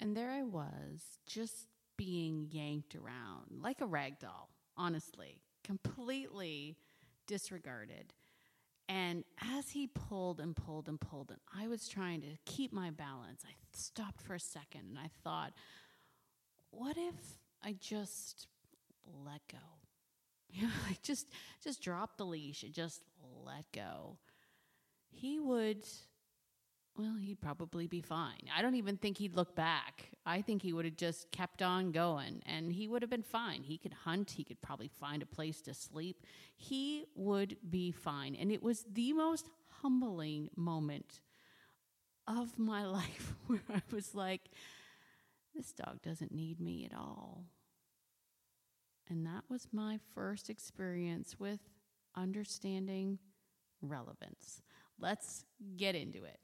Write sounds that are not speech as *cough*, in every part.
And there I was, just being yanked around like a rag doll, honestly, completely disregarded. And as he pulled and pulled and pulled, and I was trying to keep my balance, I stopped for a second and I thought, what if I just let go? *laughs* You know, like just just drop the leash and just let go. He would well, he'd probably be fine. I don't even think he'd look back. I think he would have just kept on going and he would have been fine. He could hunt, he could probably find a place to sleep. He would be fine. And it was the most humbling moment of my *laughs* life where I was like, this dog doesn't need me at all. And that was my first experience with understanding relevance. Let's get into it.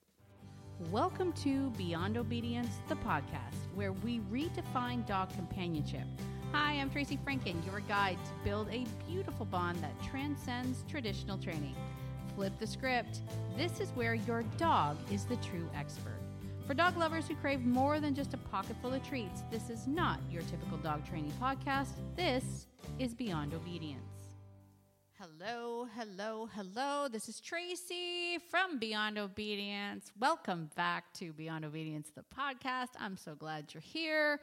Welcome to Beyond Obedience, the podcast, where we redefine dog companionship. Hi, I'm Tracy Franken, your guide to build a beautiful bond that transcends traditional training. Flip the script. This is where your dog is the true expert. For dog lovers who crave more than just a pocket full of treats, this is not your typical dog training podcast. This is Beyond Obedience. Hello, hello, hello. This is Tracy from Beyond Obedience. Welcome back to Beyond Obedience, the podcast. I'm so glad you're here.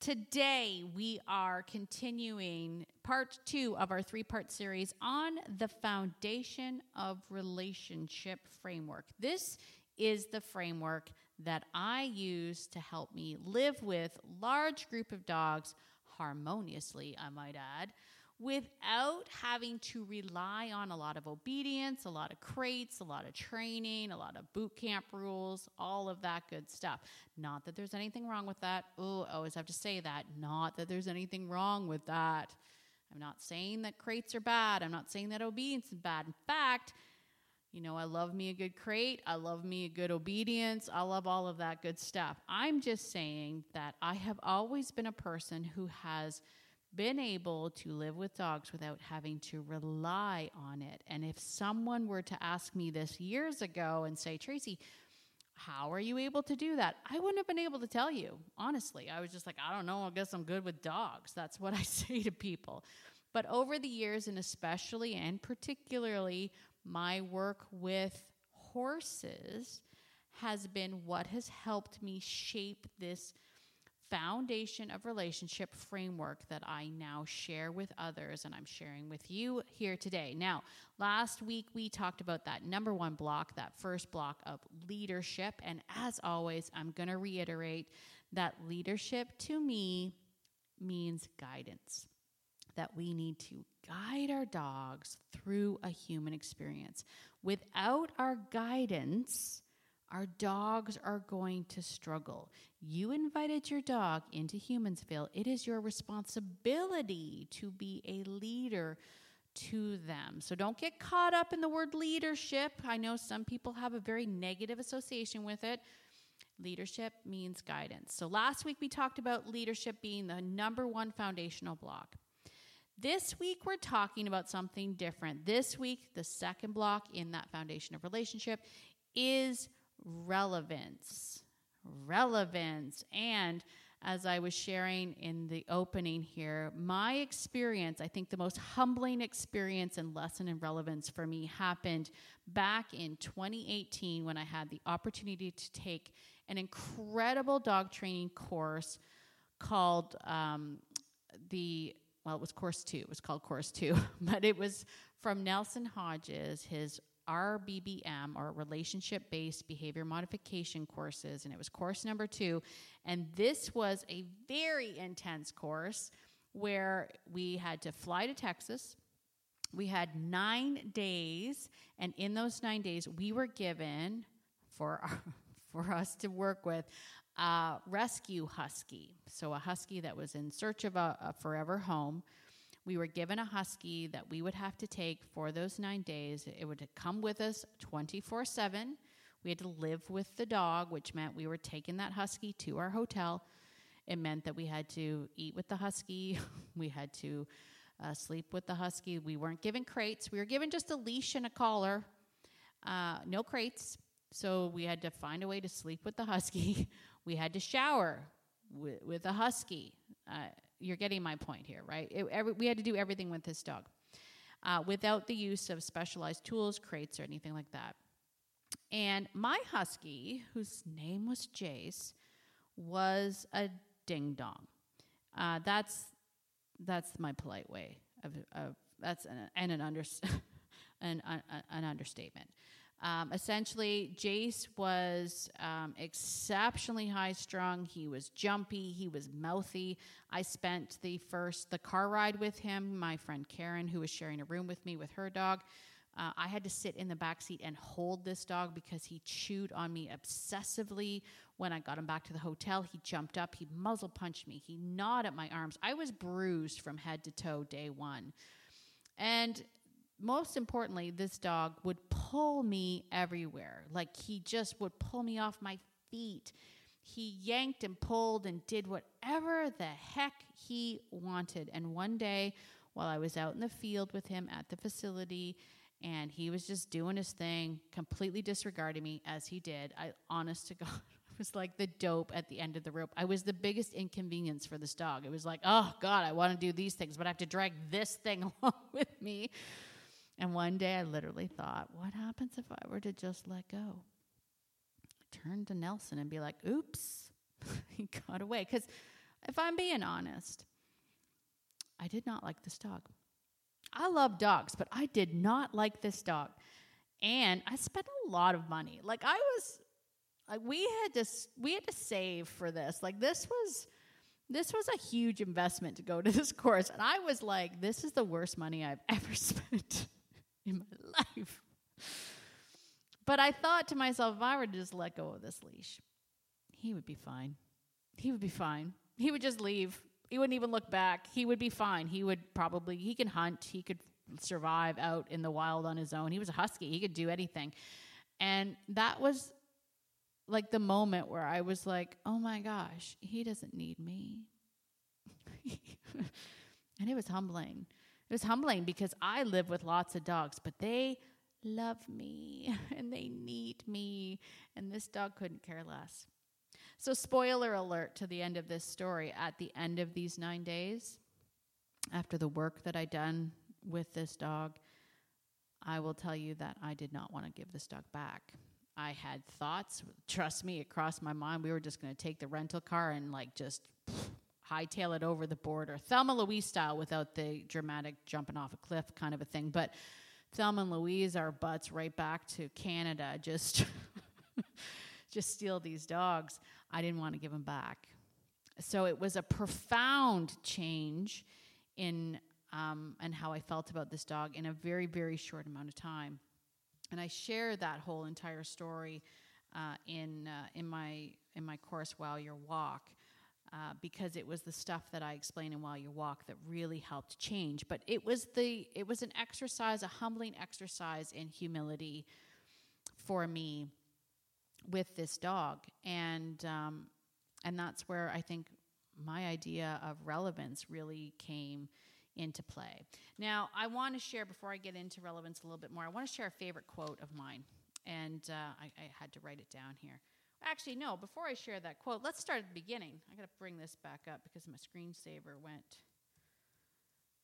Today, we are continuing part two of our three part series on the foundation of relationship framework. This is the framework that I use to help me live with large group of dogs harmoniously, I might add, without having to rely on a lot of obedience, a lot of crates, a lot of training, a lot of boot camp rules, all of that good stuff. Not that there's anything wrong with that. Oh, I always have to say that. Not that there's anything wrong with that. I'm not saying that crates are bad. I'm not saying that obedience is bad. In fact, you know, I love me a good crate. I love me a good obedience. I love all of that good stuff. I'm just saying that I have always been a person who has been able to live with dogs without having to rely on it. And if someone were to ask me this years ago and say, Tracy, how are you able to do that? I wouldn't have been able to tell you, honestly. I was just like, I don't know. I guess I'm good with dogs. That's what *laughs* I say to people. But over the years, and especially and particularly my work with horses, has been what has helped me shape this foundation of relationship framework that I now share with others and I'm sharing with you here today. Now, last week we talked about that number one block, that first block of leadership. And as always, I'm going to reiterate that leadership to me means guidance, that we need to guide our dogs through a human experience. Without our guidance, our dogs are going to struggle. You invited your dog into Humansville. It is your responsibility to be a leader to them. So don't get caught up in the word leadership. I know some people have a very negative association with it. Leadership means guidance. So last week we talked about leadership being the number one foundational block. This week, we're talking about something different. This week, the second block in that foundation of relationship is relevance. Relevance. And as I was sharing in the opening here, my experience, I think the most humbling experience and lesson in relevance for me happened back in 2018 when I had the opportunity to take an incredible dog training course called um, the well, it was course two. It was called course two, *laughs* but it was from Nelson Hodges, his RBBM or relationship based behavior modification courses, and it was course number two. And this was a very intense course where we had to fly to Texas. We had nine days, and in those nine days, we were given for *laughs* for us to work with a rescue husky. So, a husky that was in search of a, a forever home we were given a husky that we would have to take for those nine days. It would come with us 24 7. We had to live with the dog, which meant we were taking that husky to our hotel. It meant that we had to eat with the husky, *laughs* we had to uh, sleep with the husky. We weren't given crates, we were given just a leash and a collar, uh, no crates. So we had to find a way to sleep with the husky. *laughs* we had to shower with, with a husky. Uh, you're getting my point here, right? It, every, we had to do everything with this dog uh, without the use of specialized tools, crates, or anything like that. And my husky, whose name was Jace, was a ding dong. Uh, that's that's my polite way of, of that's an, and an under *laughs* an, an, an understatement. Um, essentially, Jace was um, exceptionally high strung. He was jumpy. He was mouthy. I spent the first the car ride with him. My friend Karen, who was sharing a room with me with her dog, uh, I had to sit in the back seat and hold this dog because he chewed on me obsessively. When I got him back to the hotel, he jumped up. He muzzle punched me. He gnawed at my arms. I was bruised from head to toe day one. And most importantly, this dog would pull me everywhere. Like he just would pull me off my feet. He yanked and pulled and did whatever the heck he wanted. And one day, while I was out in the field with him at the facility, and he was just doing his thing, completely disregarding me as he did. I, honest to *laughs* God, was like the dope at the end of the rope. I was the biggest inconvenience for this dog. It was like, oh God, I want to do these things, but I have to drag this thing *laughs* along with me. And one day I literally thought, what happens if I were to just let go? Turn to Nelson and be like, oops, *laughs* he got away. Because if I'm being honest, I did not like this dog. I love dogs, but I did not like this dog. And I spent a lot of money. Like I was like we had to we had to save for this. Like this was this was a huge investment to go to this *laughs* course. And I was like, this is the worst money I've ever *laughs* spent in my *laughs* life. But I thought to myself, if I were to just let go of this leash, he would be fine. He would be fine. He would just leave. He wouldn't even look back. He would be fine. He would probably, he can hunt. He could survive out in the wild on his own. He was a husky. He could do anything. And that was like the moment where I was like, oh my gosh, he doesn't need me. *laughs* and it was humbling. It was humbling because I live with lots of dogs, but they love me *laughs* and they need me. And this dog couldn't care less. So, spoiler alert to the end of this story at the end of these nine days, after the work that I'd done with this dog, I will tell you that I did not want to give this dog back. I had thoughts, trust me, it crossed my mind. We were just going to take the rental car and like just hightail it over the border, Thelma Louise style, without the dramatic jumping off a cliff kind of a thing. But Thelma and Louise our butts right back to Canada, just *laughs* just steal these dogs. I didn't want to give them back, so it was a profound change in um, and how I felt about this dog in a very very short amount of time. And I share that whole entire story uh, in uh, in my in my course While You Walk uh, because it was the stuff that I explained in While You Walk that really helped change. But it was the it was an exercise, a humbling exercise in humility for me with this dog, and um, and that's where I think my idea of relevance really came into play. Now, I want to share before I get into relevance a little bit more. I want to share a favorite quote of mine, and uh, I, I had to write it down here. Actually, no, before I share that quote, let's start at the beginning. I got to bring this back up because my screensaver went.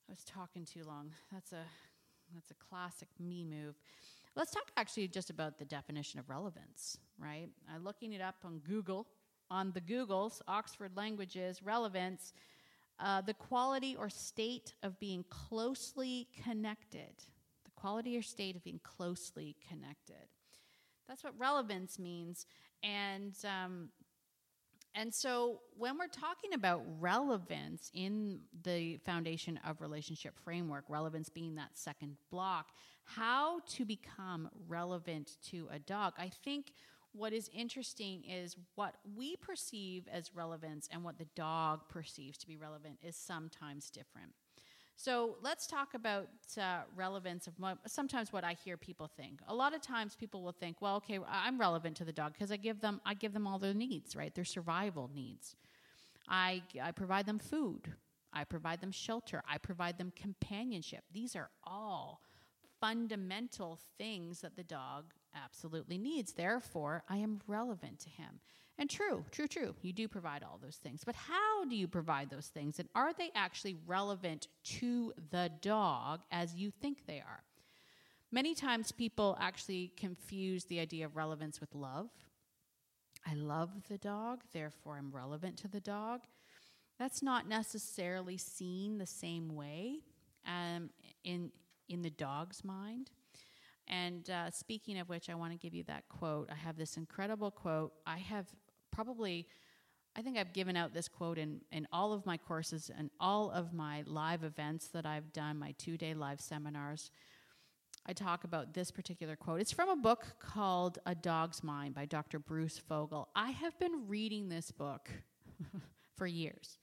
I was talking too long. That's a that's a classic me move. Let's talk actually just about the definition of relevance, right? I'm looking it up on Google, on the Googles, Oxford Languages, relevance, uh, the quality or state of being closely connected. The quality or state of being closely connected. That's what relevance means. And um, and so when we're talking about relevance in the foundation of relationship framework, relevance being that second block, how to become relevant to a dog, I think what is interesting is what we perceive as relevance and what the dog perceives to be relevant is sometimes different. So let's talk about uh, relevance of mo- sometimes what I hear people think. A lot of times people will think, well, okay, I'm relevant to the dog because I give them I give them all their needs, right? Their survival needs. I I provide them food. I provide them shelter. I provide them companionship. These are all fundamental things that the dog absolutely needs. Therefore, I am relevant to him. And true, true, true. You do provide all those things. But how do you provide those things? And are they actually relevant to the dog as you think they are? Many times people actually confuse the idea of relevance with love. I love the dog, therefore I'm relevant to the dog. That's not necessarily seen the same way um, in, in the dog's mind. And uh, speaking of which, I want to give you that quote. I have this incredible quote. I have probably, I think I've given out this quote in, in all of my courses and all of my live events that I've done, my two day live seminars. I talk about this particular quote. It's from a book called A Dog's Mind by Dr. Bruce Fogle. I have been reading this book *laughs* for years.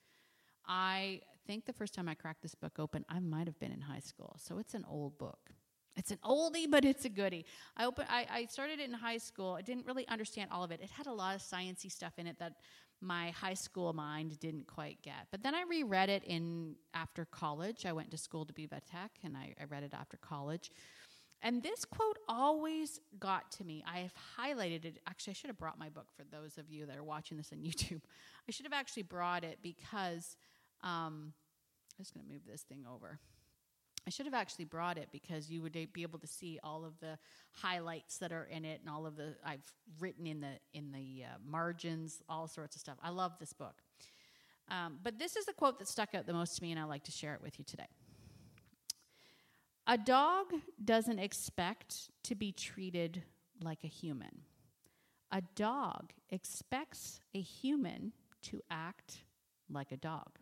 I think the first time I cracked this book open, I might have been in high school. So it's an old book. It's an oldie, but it's a goodie. I open, I, I started it in high school. I didn't really understand all of it. It had a lot of sciency stuff in it that my high school mind didn't quite get. But then I reread it in after college. I went to school to be vet tech, and I, I read it after college. And this quote always got to me. I have highlighted it. Actually, I should have brought my book for those of you that are watching this on *laughs* YouTube. I should have actually brought it because um, I'm just going to move this thing over. I should have actually brought it because you would be able to see all of the highlights that are in it and all of the I've written in the in the uh, margins, all sorts of stuff. I love this book. Um, but this is the quote that stuck out the most to me, and I like to share it with you today. A dog doesn't expect to be treated like a human. A dog expects a human to act like a dog,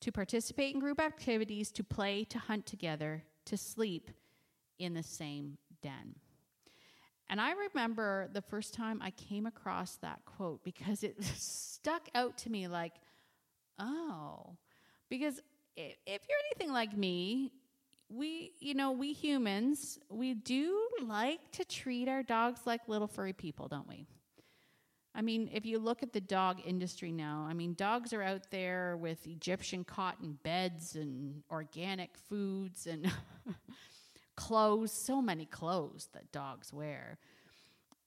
to participate in group activities, to play, to hunt together, to sleep in the same den. And I remember the first time I came across that quote because it *laughs* stuck out to me like, oh, because if you're anything like me, we, you know, we humans, we do like to treat our dogs like little furry people, don't we? I mean, if you look at the dog industry now, I mean, dogs are out there with Egyptian cotton beds and organic foods and *laughs* clothes, so many clothes that dogs wear.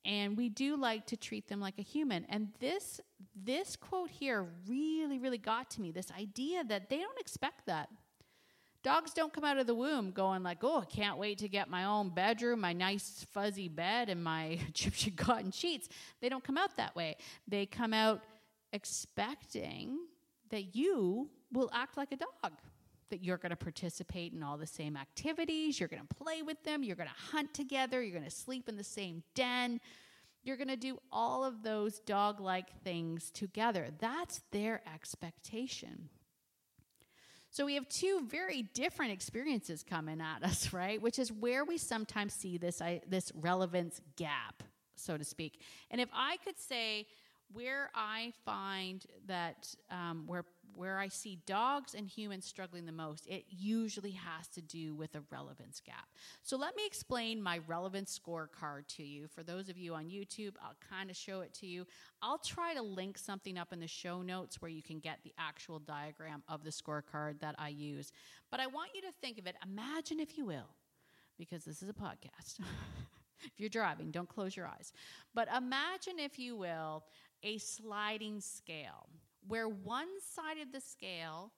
And we do like to treat them like a human. And this this quote here really really got to me. This idea that they don't expect that. Dogs don't come out of the womb going like, "Oh, I can't wait to get my own bedroom, my nice fuzzy bed, and my *laughs* Egyptian cotton sheets." They don't come out that way. They come out expecting that you will act like a dog, that you're going to participate in all the same activities, you're going to play with them, you're going to hunt together, you're going to sleep in the same den. You're going to do all of those dog like things together. That's their expectation. So we have two very different experiences coming at us, *laughs* right? Which is where we sometimes see this I, this relevance gap, so to speak. And if I could say where I find that um, where where I see dogs and humans struggling the most, it usually has to do with a relevance gap. So let me explain my relevance scorecard to you. For those of you on YouTube, I'll kind of show it to you. I'll try to link something up in the show notes where you can get the actual diagram of the scorecard that I use. But I want you to think of it, imagine if you will, because this is a podcast. *laughs* if you're driving, don't close your eyes. But imagine, if you will, a sliding scale where one side of the scale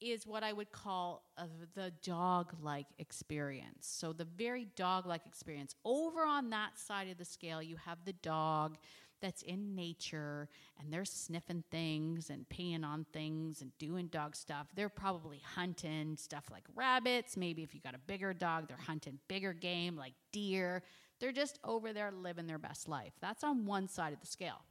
is what I would call uh, the dog like experience. So, the very dog like experience. Over on that side of the scale, you have the dog that's in nature and they're sniffing things and peeing on things and doing dog stuff. They're probably hunting stuff like rabbits. Maybe if you got a bigger dog, they're hunting bigger game like deer. They're just over there living their best life. That's on one side of the scale.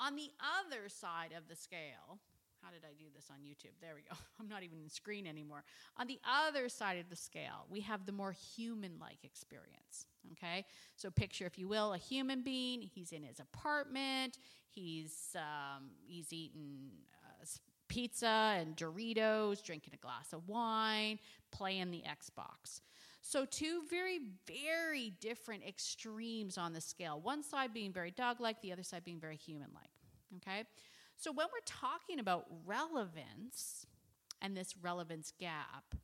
On the other side of the scale, how did I do this on YouTube? There we go. *laughs* I'm not even in screen anymore. On the other side of the scale, we have the more human like experience. Okay? So picture, if you will, a human being. He's in his apartment. He's, um, he's eating uh, pizza and Doritos, drinking a glass of wine, playing the Xbox. So, two very, very different extremes on the scale. One side being very dog like, the other side being very human like. Okay? So, when we're talking about relevance and this relevance gap,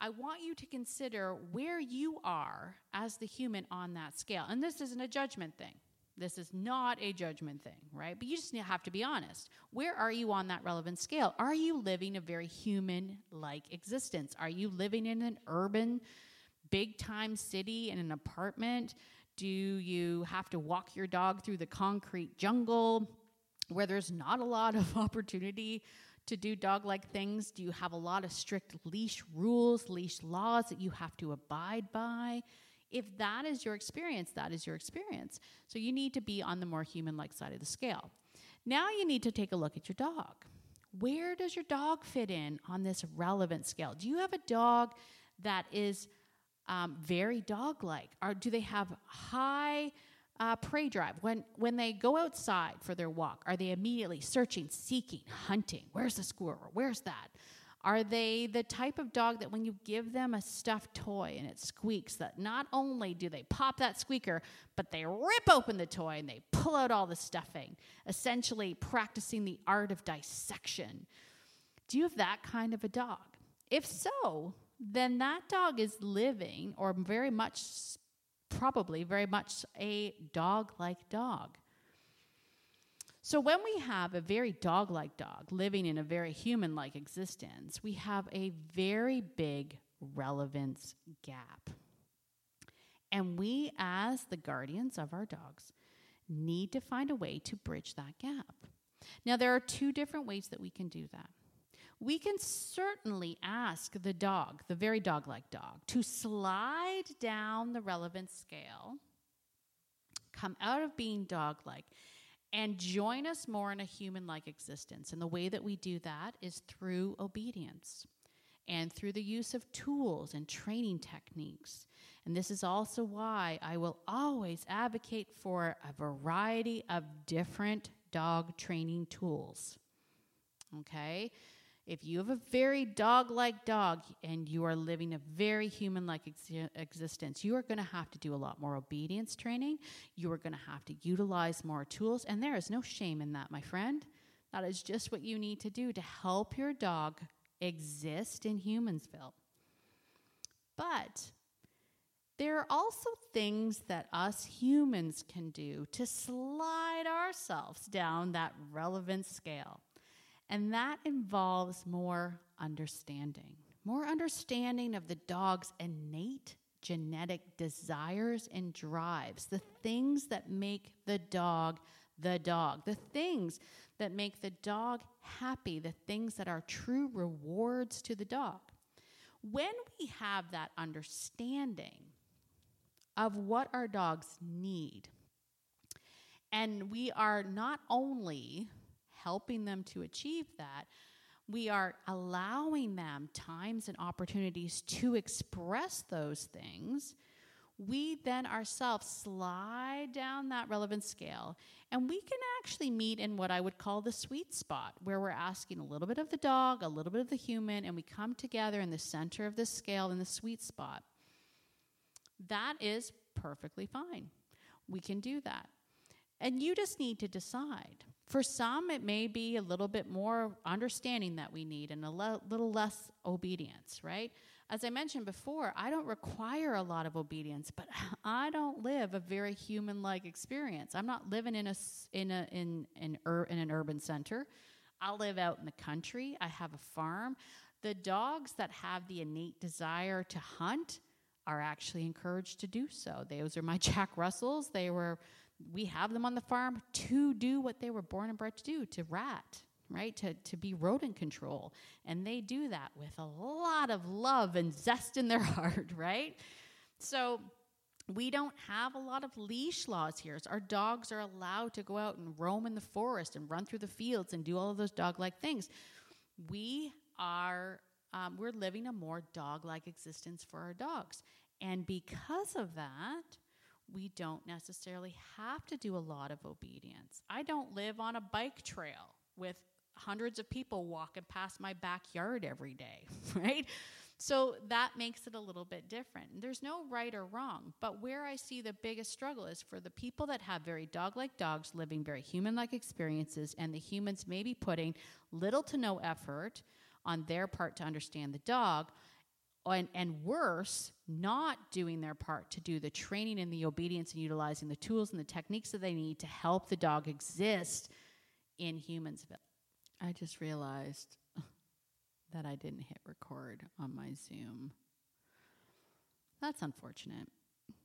I want you to consider where you are as the human on that scale. And this isn't a judgment thing. This is not a judgment thing, right? But you just have to be honest. Where are you on that relevant scale? Are you living a very human like existence? Are you living in an urban, big time city in an apartment? Do you have to walk your dog through the concrete jungle where there's not a lot of *laughs* opportunity to do dog like things? Do you have a lot of strict leash rules, leash laws that you have to abide by? If that is your experience, that is your experience. So you need to be on the more human like side of the scale. Now you need to take a look at your dog. Where does your dog fit in on this relevant scale? Do you have a dog that is um, very dog like? Or do they have high uh, prey drive? When, when they go outside for their walk, are they immediately searching, seeking, hunting? Where's the squirrel? Where's that? Are they the type of dog that when you give them a stuffed toy and it squeaks, that not only do they pop that squeaker, but they rip open the toy and they pull out all the stuffing, essentially practicing the art of dissection? Do you have that kind of a dog? If so, then that dog is living, or very much, probably very much a dog like dog. So, when we have a very dog like dog living in a very human like existence, we have a very big relevance gap. And we, as the guardians of our dogs, need to find a way to bridge that gap. Now, there are two different ways that we can do that. We can certainly ask the dog, the very dog like dog, to slide down the relevant scale, come out of being dog like, and join us more in a human like existence. And the way that we do that is through obedience and through the use of tools and training techniques. And this is also why I will always advocate for a variety of different dog training tools. Okay? If you have a very dog like dog and you are living a very human like ex- existence, you are going to have to do a lot more obedience training. You are going to have to utilize more tools. And there is no shame in that, my friend. That is just what you need to do to help your dog exist in Humansville. But there are also things that us humans can do to slide ourselves down that relevance scale. And that involves more understanding, more understanding of the dog's innate genetic desires and drives, the things that make the dog the dog, the things that make the dog happy, the things that are true rewards to the dog. When we have that understanding of what our dogs need, and we are not only helping them to achieve that, we are allowing them times and opportunities to express those things. We then ourselves slide down that relevance scale and we can actually meet in what I would call the sweet spot, where we're asking a little bit of the dog, a little bit of the human, and we come together in the center of the scale in the sweet spot. That is perfectly fine. We can do that. And you just need to decide for some, it may be a little bit more understanding that we need and a le- little less obedience, right? As I mentioned before, I don't require a lot of obedience, but *laughs* I don't live a very human-like experience. I'm not living in a in a in in, ur- in an urban center. I live out in the country. I have a farm. The dogs that have the innate desire to hunt are actually encouraged to do so. Those are my *laughs* Jack Russells. They were we have them on the farm to do what they were born and bred to do to rat right to, to be rodent control and they do that with a lot of love and zest in their *laughs* heart right so we don't have a lot of leash laws here. Our dogs are allowed to go out and roam in the forest and run through the fields and do all of those dog-like things. We are um, we're living a more dog-like existence for our dogs, and because of that, we don't necessarily have to do a lot of obedience. I don't live on a bike trail with hundreds of people walking past my backyard every day, *laughs* right? So that makes it a little bit different. There's no right or wrong, but where I see the biggest struggle is for the people that have very dog like dogs living very human like experiences, and the humans maybe putting little to no effort on their part to understand the dog and, and worse, not doing their part to do the training and the obedience and utilizing the tools and the techniques that they need to help the dog exist in Humansville. I just realized *laughs* that I didn't hit record on my Zoom. That's unfortunate,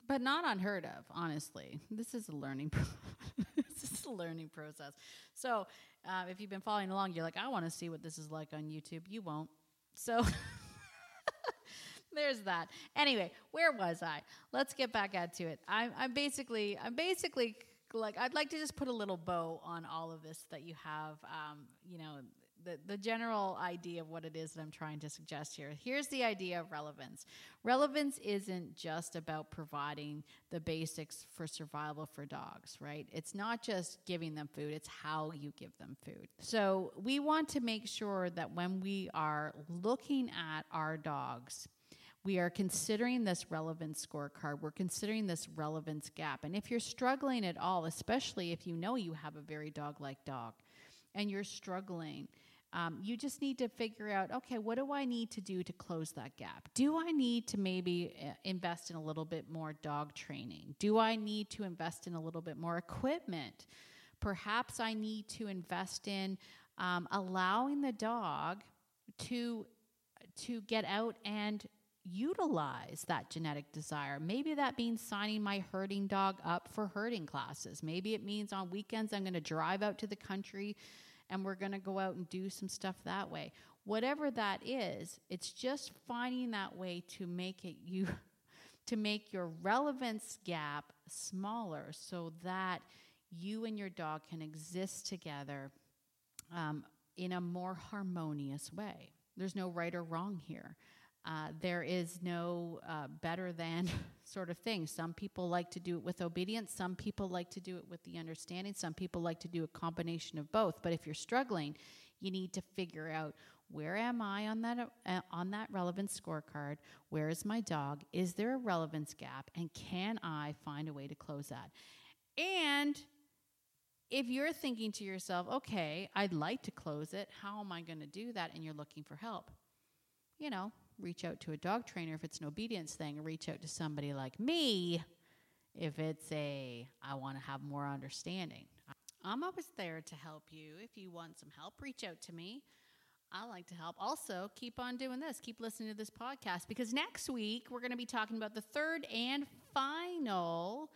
but not unheard of, honestly. This is a learning *laughs* this is a learning process. So, uh, if you've been following along, you're like, I want to see what this is like on YouTube. You won't. So, *laughs* there's that. Anyway, where was I? Let's get back to it. I'm, I'm basically, I'm basically like, I'd like to just put a little bow on all of this that you have. Um, you know, the, the general idea of what it is that I'm trying to suggest here. Here's the idea of relevance. Relevance isn't just about providing the basics for survival for dogs, right? It's not just giving them food, it's how you give them food. So we want to make sure that when we are looking at our dogs, we are considering this relevance scorecard. We're considering this relevance gap. And if you're struggling at all, especially if you know you have a very dog like dog and you're struggling, um, you just need to figure out okay, what do I need to do to close that gap? Do I need to maybe uh, invest in a little bit more dog training? Do I need to invest in a little bit more equipment? Perhaps I need to invest in um, allowing the dog to to get out and utilize that genetic desire. Maybe that means signing my herding dog up for herding classes. Maybe it means on weekends I'm going to drive out to the country and we're going to go out and do some stuff that way. Whatever that is, it's just finding that way to make it you *laughs* to make your relevance gap smaller so that you and your dog can exist together um, in a more harmonious way. There's no right or wrong here. Uh, there is no uh, better than *laughs* sort of thing. Some people like to do it with obedience. Some people like to do it with the understanding. Some people like to do a combination of both. But if you're struggling, you need to figure out where am I on that uh, on that relevance scorecard? Where is my dog? Is there a relevance gap? And can I find a way to close that? And if you're thinking to yourself, okay, I'd like to close it, how am I going to do that? And you're looking for help, you know, reach out to a dog trainer if it's an obedience thing, reach out to somebody like me if it's a I want to have more understanding. I'm always there to help you. If you want some help, reach out to me. I like to help. Also, keep on doing this. Keep listening to this podcast because next week we're going to be talking about the third and final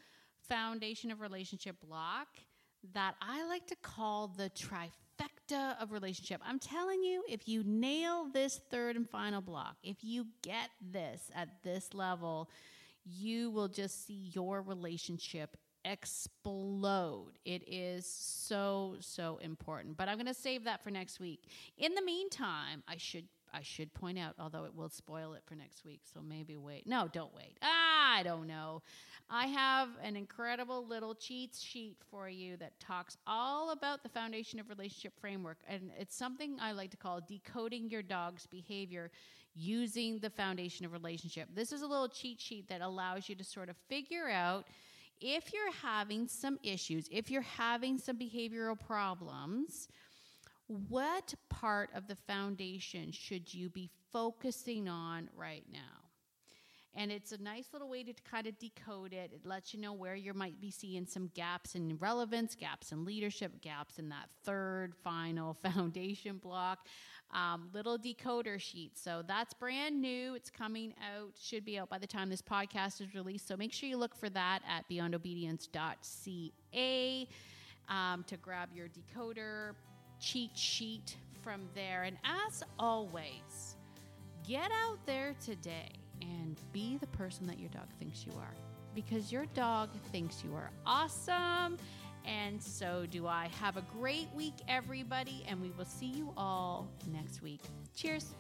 foundation of relationship block that I like to call the trifecta trifecta of relationship. I'm telling you, if you nail this third and final block, if you get this at this level, you will just see your relationship explode. It is so so important. But I'm going to save that for next week. In the meantime, I should I should point out, although it will spoil it for next week, so maybe wait. No, don't wait. Ah, I don't know. I have an incredible little cheat sheet for you that talks all about the foundation of relationship framework. And it's something I like to call decoding your dog's behavior using the foundation of relationship. This is a little cheat sheet that allows you to sort of figure out if you're having some issues, if you're having some behavioral problems what part of the foundation should you be focusing on right now? And it's a nice little way to kind of decode it. It lets you know where you might be seeing some gaps in relevance, gaps in leadership, gaps in that third final *laughs* foundation block. Um, little decoder sheet. So that's brand new. It's coming out, should be out by the time this podcast is released. So make sure you look for that at beyondobedience.ca um, to grab your decoder cheat sheet from there. And as always, get out there today and be the person that your dog thinks you are because your dog thinks you are awesome. And so do I. Have a great week, everybody, and we will see you all next week. Cheers.